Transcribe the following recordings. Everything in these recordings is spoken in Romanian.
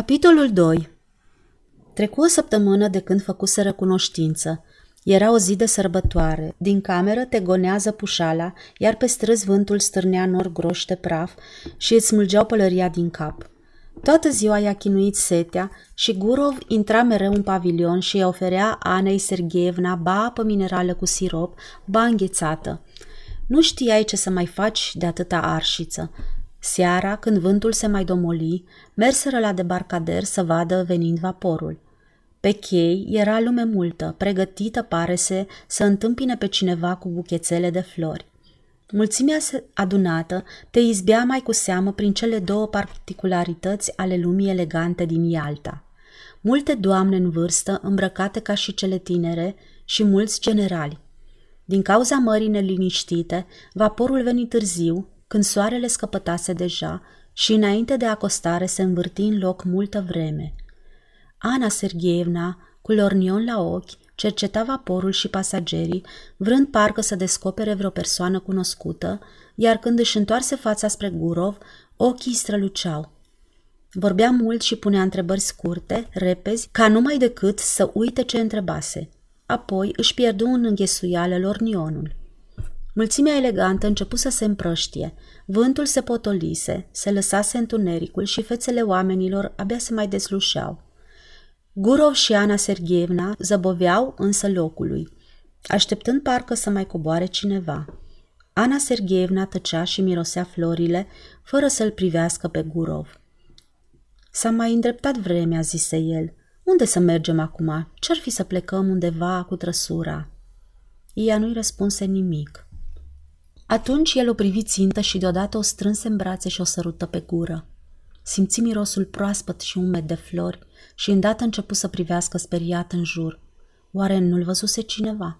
Capitolul 2 Trecu o săptămână de când făcuseră cunoștință. Era o zi de sărbătoare. Din cameră te gonează pușala, iar pe străzi vântul stârnea nor groși de praf și îți smulgeau pălăria din cap. Toată ziua i-a chinuit setea și Gurov intra mereu în pavilion și îi oferea Anei Sergeevna ba apă minerală cu sirop, ba înghețată. Nu știai ce să mai faci de atâta arșiță. Seara, când vântul se mai domoli, merseră la debarcader să vadă venind vaporul. Pe chei era lume multă, pregătită, pare se, să întâmpine pe cineva cu buchețele de flori. Mulțimea adunată te izbea mai cu seamă prin cele două particularități ale lumii elegante din Ialta. Multe doamne în vârstă, îmbrăcate ca și cele tinere, și mulți generali. Din cauza mării neliniștite, vaporul veni târziu, când soarele scăpătase deja și înainte de acostare se învârti în loc multă vreme. Ana Sergeevna, cu lornion la ochi, cerceta vaporul și pasagerii, vrând parcă să descopere vreo persoană cunoscută, iar când își întoarse fața spre Gurov, ochii străluceau. Vorbea mult și punea întrebări scurte, repezi, ca numai decât să uite ce întrebase. Apoi își pierdu în înghesuială lornionul. Mulțimea elegantă începu să se împrăștie. Vântul se potolise, se lăsase întunericul și fețele oamenilor abia se mai deslușeau. Gurov și Ana Sergeevna zăboveau însă locului, așteptând parcă să mai coboare cineva. Ana Sergeevna tăcea și mirosea florile, fără să-l privească pe Gurov. S-a mai îndreptat vremea, zise el. Unde să mergem acum? Ce-ar fi să plecăm undeva cu trăsura? Ea nu-i răspunse nimic. Atunci el o privi țintă și deodată o strânse în brațe și o sărută pe gură. Simți mirosul proaspăt și umed de flori și îndată începu să privească speriat în jur. Oare nu-l văzuse cineva?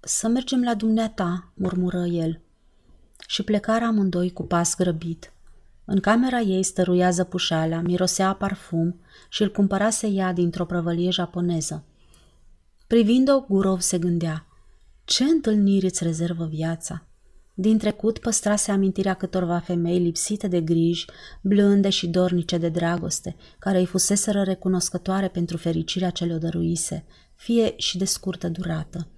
Să mergem la dumneata, murmură el. Și plecară amândoi cu pas grăbit. În camera ei stăruia zăpușala, mirosea a parfum și îl cumpărase ea dintr-o prăvălie japoneză. Privind-o, Gurov se gândea – ce întâlniri îți rezervă viața? Din trecut păstrase amintirea câtorva femei lipsite de griji, blânde și dornice de dragoste, care îi fuseseră recunoscătoare pentru fericirea ce le-o dăruise, fie și de scurtă durată.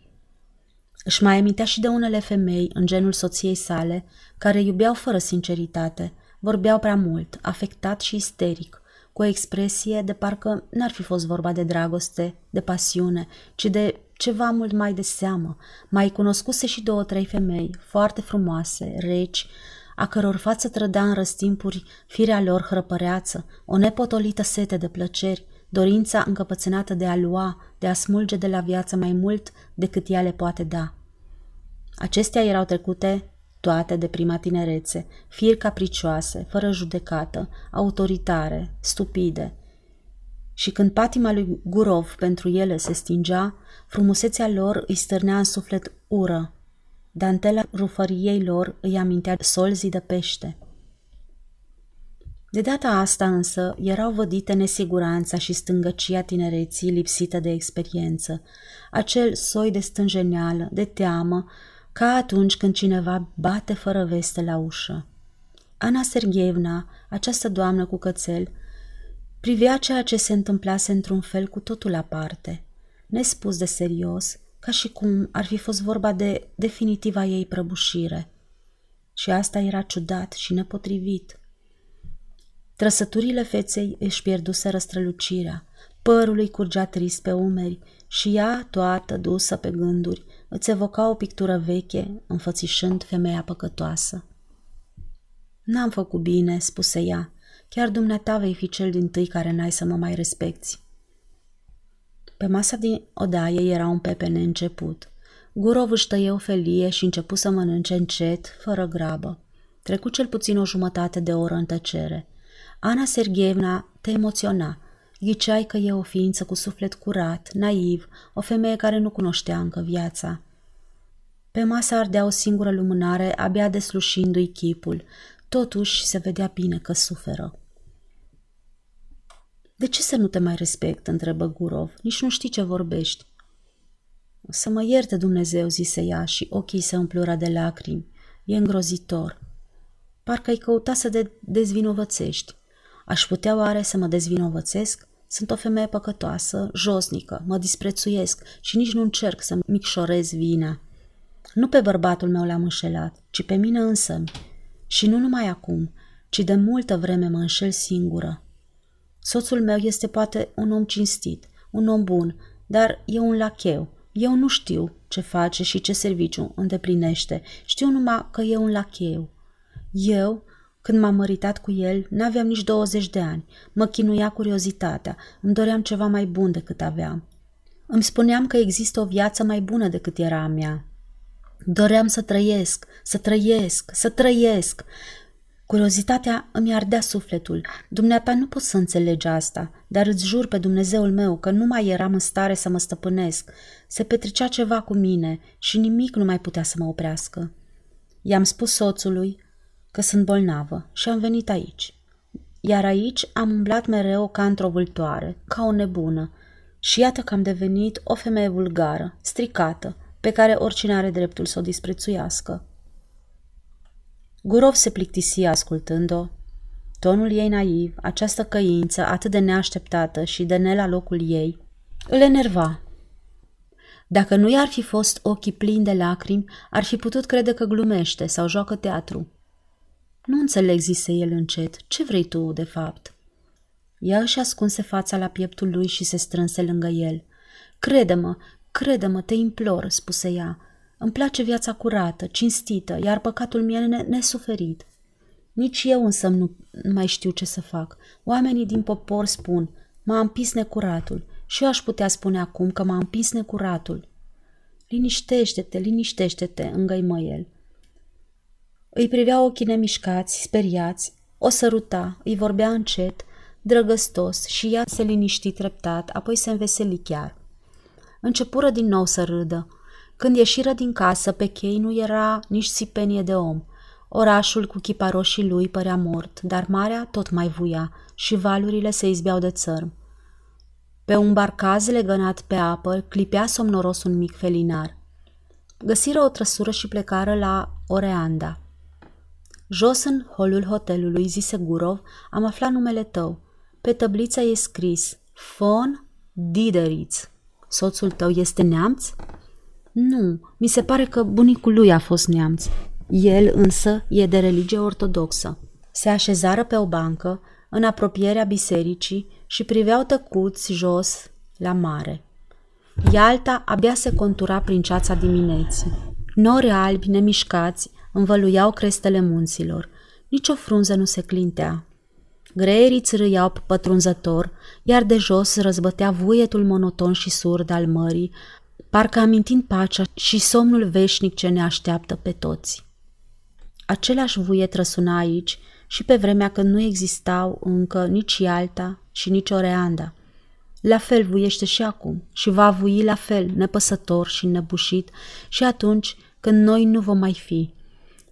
Își mai amintea și de unele femei, în genul soției sale, care iubeau fără sinceritate, vorbeau prea mult, afectat și isteric, cu o expresie de parcă n-ar fi fost vorba de dragoste, de pasiune, ci de ceva mult mai de seamă. Mai cunoscuse și două, trei femei, foarte frumoase, reci, a căror față trădea în răstimpuri firea lor hrăpăreață, o nepotolită sete de plăceri, dorința încăpățânată de a lua, de a smulge de la viață mai mult decât ea le poate da. Acestea erau trecute toate de prima tinerețe, firi capricioase, fără judecată, autoritare, stupide. Și când patima lui Gurov pentru ele se stingea, Frumusețea lor îi stârnea în suflet ură. Dantela rufăriei lor îi amintea solzii de pește. De data asta însă erau vădite nesiguranța și stângăcia tinereții lipsită de experiență, acel soi de stânjeneală, de teamă, ca atunci când cineva bate fără veste la ușă. Ana Sergeevna, această doamnă cu cățel, privea ceea ce se întâmplase într-un fel cu totul aparte – nespus de serios, ca și cum ar fi fost vorba de definitiva ei prăbușire. Și asta era ciudat și nepotrivit. Trăsăturile feței își pierduse răstrălucirea, părul îi curgea trist pe umeri și ea, toată dusă pe gânduri, îți evoca o pictură veche, înfățișând femeia păcătoasă. N-am făcut bine, spuse ea, chiar dumneata vei fi cel din tâi care n-ai să mă mai respecti. Pe masa din odaie era un pepene început. Gurov își tăie o felie și începu să mănânce încet, fără grabă. Trecu cel puțin o jumătate de oră în tăcere. Ana Sergeevna te emoționa. Ghiceai că e o ființă cu suflet curat, naiv, o femeie care nu cunoștea încă viața. Pe masă ardea o singură lumânare, abia deslușindu-i chipul. Totuși se vedea bine că suferă. De ce să nu te mai respect?" întrebă Gurov. Nici nu știi ce vorbești." Să mă ierte Dumnezeu," zise ea și ochii se umplură de lacrimi. E îngrozitor. Parcă ai căuta să te dezvinovățești. Aș putea oare să mă dezvinovățesc? Sunt o femeie păcătoasă, josnică, mă disprețuiesc și nici nu încerc să micșorez vina. Nu pe bărbatul meu l-am înșelat, ci pe mine însă. Și nu numai acum, ci de multă vreme mă înșel singură. Soțul meu este poate un om cinstit, un om bun, dar e un lacheu. Eu nu știu ce face și ce serviciu îndeplinește. Știu numai că e un lacheu. Eu, când m-am măritat cu el, n-aveam nici 20 de ani. Mă chinuia curiozitatea. Îmi doream ceva mai bun decât aveam. Îmi spuneam că există o viață mai bună decât era a mea. Doream să trăiesc, să trăiesc, să trăiesc. Curiozitatea îmi ardea sufletul. Dumneata nu pot să înțelegi asta, dar îți jur pe Dumnezeul meu că nu mai eram în stare să mă stăpânesc. Se petrecea ceva cu mine și nimic nu mai putea să mă oprească. I-am spus soțului că sunt bolnavă și am venit aici. Iar aici am umblat mereu ca într-o vâltoare, ca o nebună. Și iată că am devenit o femeie vulgară, stricată, pe care oricine are dreptul să o disprețuiască. Gurov se plictisi ascultând-o. Tonul ei naiv, această căință atât de neașteptată și de ne la locul ei, îl enerva. Dacă nu i-ar fi fost ochii plini de lacrimi, ar fi putut crede că glumește sau joacă teatru. Nu înțeleg, zise el încet. Ce vrei tu, de fapt? Ea își ascunse fața la pieptul lui și se strânse lângă el. Crede-mă, crede-mă, te implor, spuse ea. Îmi place viața curată, cinstită, iar păcatul meu nesuferit. Nici eu însă nu mai știu ce să fac. Oamenii din popor spun, m-a împins necuratul și eu aș putea spune acum că m-a împins necuratul. Liniștește-te, liniștește-te, îngăimă el. Îi privea ochii nemișcați, speriați, o săruta, îi vorbea încet, drăgăstos și ea se liniști treptat, apoi se înveseli chiar. Începură din nou să râdă. Când ieșiră din casă, pe chei nu era nici sipenie de om. Orașul cu chiparoșii lui părea mort, dar marea tot mai vuia și valurile se izbeau de țărm. Pe un barcaz legănat pe apă clipea somnoros un mic felinar. Găsiră o trăsură și plecară la Oreanda. Jos în holul hotelului, zise Gurov, am aflat numele tău. Pe tăblița e scris Fon Dideriț. Soțul tău este neamț? Nu, mi se pare că bunicul lui a fost neamț. El însă e de religie ortodoxă. Se așezară pe o bancă, în apropierea bisericii, și priveau tăcuți jos la mare. Ialta abia se contura prin ceața dimineții. Nori albi nemișcați învăluiau crestele munților. Nici o frunză nu se clintea. Greierii țârâiau pătrunzător, iar de jos răzbătea vuietul monoton și surd al mării, parcă amintind pacea și somnul veșnic ce ne așteaptă pe toți. Același vuiet răsuna aici și pe vremea când nu existau încă nici Ialta și nici Oreanda. La fel vuiește și acum și va vui la fel, nepăsător și nebușit și atunci când noi nu vom mai fi.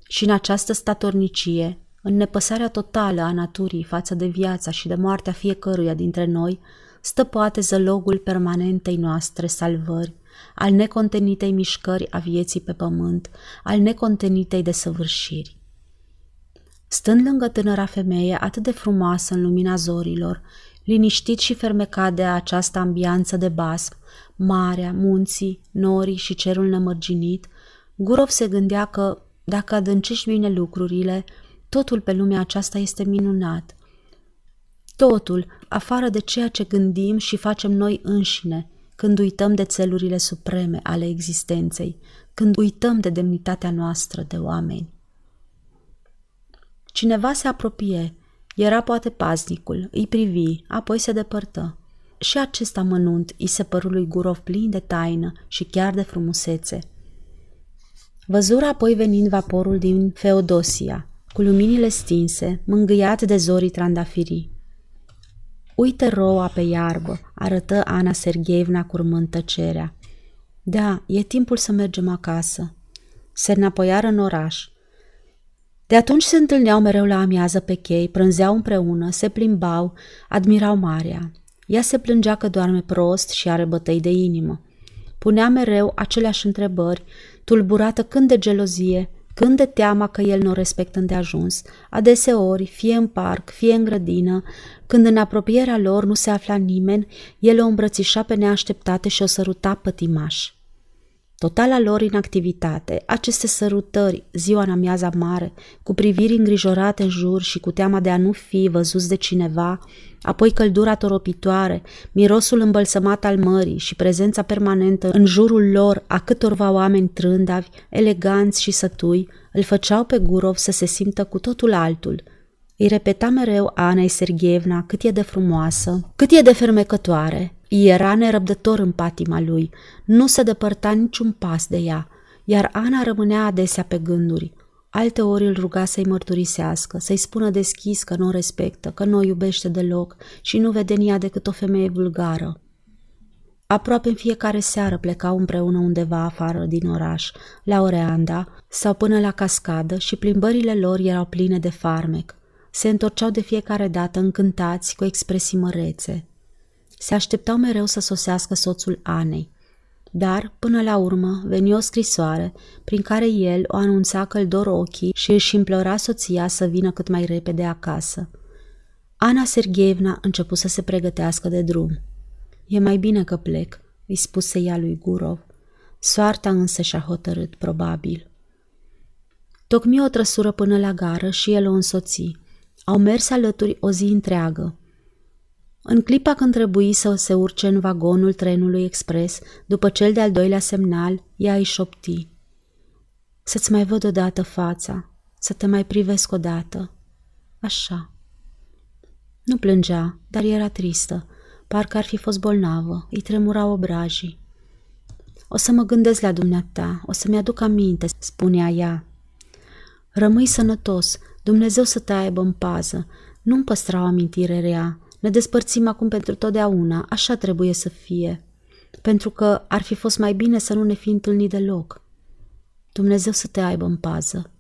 Și în această statornicie, în nepăsarea totală a naturii față de viața și de moartea fiecăruia dintre noi, stă poate zălogul permanentei noastre salvări, al necontenitei mișcări a vieții pe pământ, al necontenitei desăvârșiri. Stând lângă tânăra femeie atât de frumoasă în lumina zorilor, liniștit și fermecat de această ambianță de basm, marea, munții, norii și cerul nemărginit, Gurov se gândea că, dacă adâncești bine lucrurile, totul pe lumea aceasta este minunat. Totul, afară de ceea ce gândim și facem noi înșine, când uităm de țelurile supreme ale existenței, când uităm de demnitatea noastră de oameni. Cineva se apropie, era poate paznicul, îi privi, apoi se depărtă. Și acest amănunt îi se păru lui Gurov plin de taină și chiar de frumusețe. Văzură apoi venind vaporul din Feodosia, cu luminile stinse, mângâiat de zorii trandafirii. Uite roa pe iarbă, arătă Ana Sergeevna curmând tăcerea. Da, e timpul să mergem acasă. Se înapoiară în oraș. De atunci se întâlneau mereu la amiază pe chei, prânzeau împreună, se plimbau, admirau marea. Ea se plângea că doarme prost și are bătăi de inimă. Punea mereu aceleași întrebări, tulburată când de gelozie, când de teama că el nu o respectă îndeajuns, adeseori, fie în parc, fie în grădină, când în apropierea lor nu se afla nimeni, el o îmbrățișa pe neașteptate și o săruta pătimaș. Totala lor inactivitate, aceste sărutări, ziua în amiaza mare, cu priviri îngrijorate în jur și cu teama de a nu fi văzuți de cineva, apoi căldura toropitoare, mirosul îmbălsămat al mării și prezența permanentă în jurul lor a câtorva oameni trândavi, eleganți și sătui, îl făceau pe Gurov să se simtă cu totul altul. Îi repeta mereu Anei Sergievna cât e de frumoasă, cât e de fermecătoare, era nerăbdător în patima lui, nu se depărta niciun pas de ea, iar Ana rămânea adesea pe gânduri. Alte ori îl ruga să-i mărturisească, să-i spună deschis că nu o respectă, că nu o iubește deloc și nu vede în ea decât o femeie vulgară. Aproape în fiecare seară plecau împreună undeva afară din oraș, la Oreanda sau până la cascadă și plimbările lor erau pline de farmec. Se întorceau de fiecare dată încântați cu expresii mărețe. Se așteptau mereu să sosească soțul Anei, dar, până la urmă, veni o scrisoare prin care el o anunța căldor ochii și își implora soția să vină cât mai repede acasă. Ana Sergeevna început să se pregătească de drum. E mai bine că plec, îi spuse ea lui Gurov. Soarta însă și-a hotărât, probabil. Tocmi o trăsură până la gară și el o însoți. Au mers alături o zi întreagă. În clipa când trebuie să se urce în vagonul trenului expres, după cel de-al doilea semnal, ea îi șopti. Să-ți mai văd odată fața, să te mai privesc odată. Așa. Nu plângea, dar era tristă. Parcă ar fi fost bolnavă, îi tremurau obrajii. O să mă gândesc la dumneata, o să-mi aduc aminte, spunea ea. Rămâi sănătos, Dumnezeu să te aibă în pază, nu-mi păstra o amintire rea, ne despărțim acum pentru totdeauna, așa trebuie să fie. Pentru că ar fi fost mai bine să nu ne fi întâlnit deloc. Dumnezeu să te aibă în pază.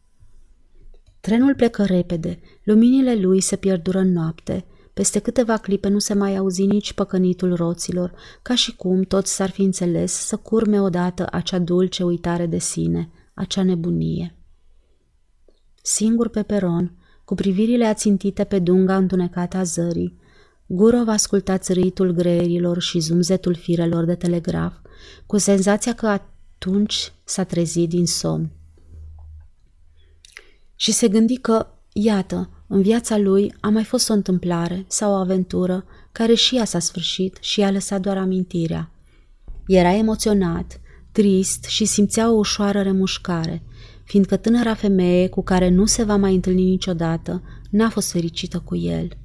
Trenul plecă repede, luminile lui se pierdură în noapte, peste câteva clipe nu se mai auzi nici păcănitul roților, ca și cum toți s-ar fi înțeles să curme odată acea dulce uitare de sine, acea nebunie. Singur pe peron, cu privirile ațintite pe dunga întunecată a zării, Gurov asculta țâritul greierilor și zumzetul firelor de telegraf, cu senzația că atunci s-a trezit din somn. Și se gândi că, iată, în viața lui a mai fost o întâmplare sau o aventură care și ea s-a sfârșit și i-a lăsat doar amintirea. Era emoționat, trist și simțea o ușoară remușcare, fiindcă tânăra femeie cu care nu se va mai întâlni niciodată n-a fost fericită cu el –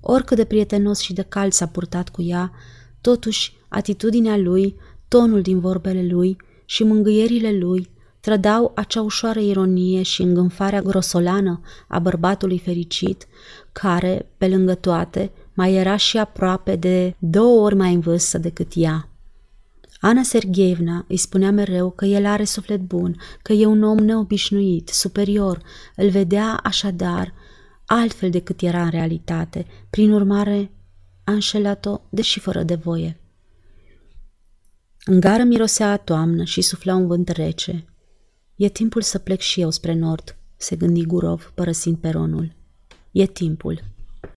Oricât de prietenos și de cald s-a purtat cu ea, totuși atitudinea lui, tonul din vorbele lui și mângâierile lui trădau acea ușoară ironie și îngânfarea grosolană a bărbatului fericit, care, pe lângă toate, mai era și aproape de două ori mai în vârstă decât ea. Ana Sergeevna îi spunea mereu că el are suflet bun, că e un om neobișnuit, superior, îl vedea așadar altfel decât era în realitate, prin urmare a înșelat-o, deși fără de voie. În gară mirosea a toamnă și sufla un vânt rece. E timpul să plec și eu spre nord, se gândi Gurov, părăsind peronul. E timpul.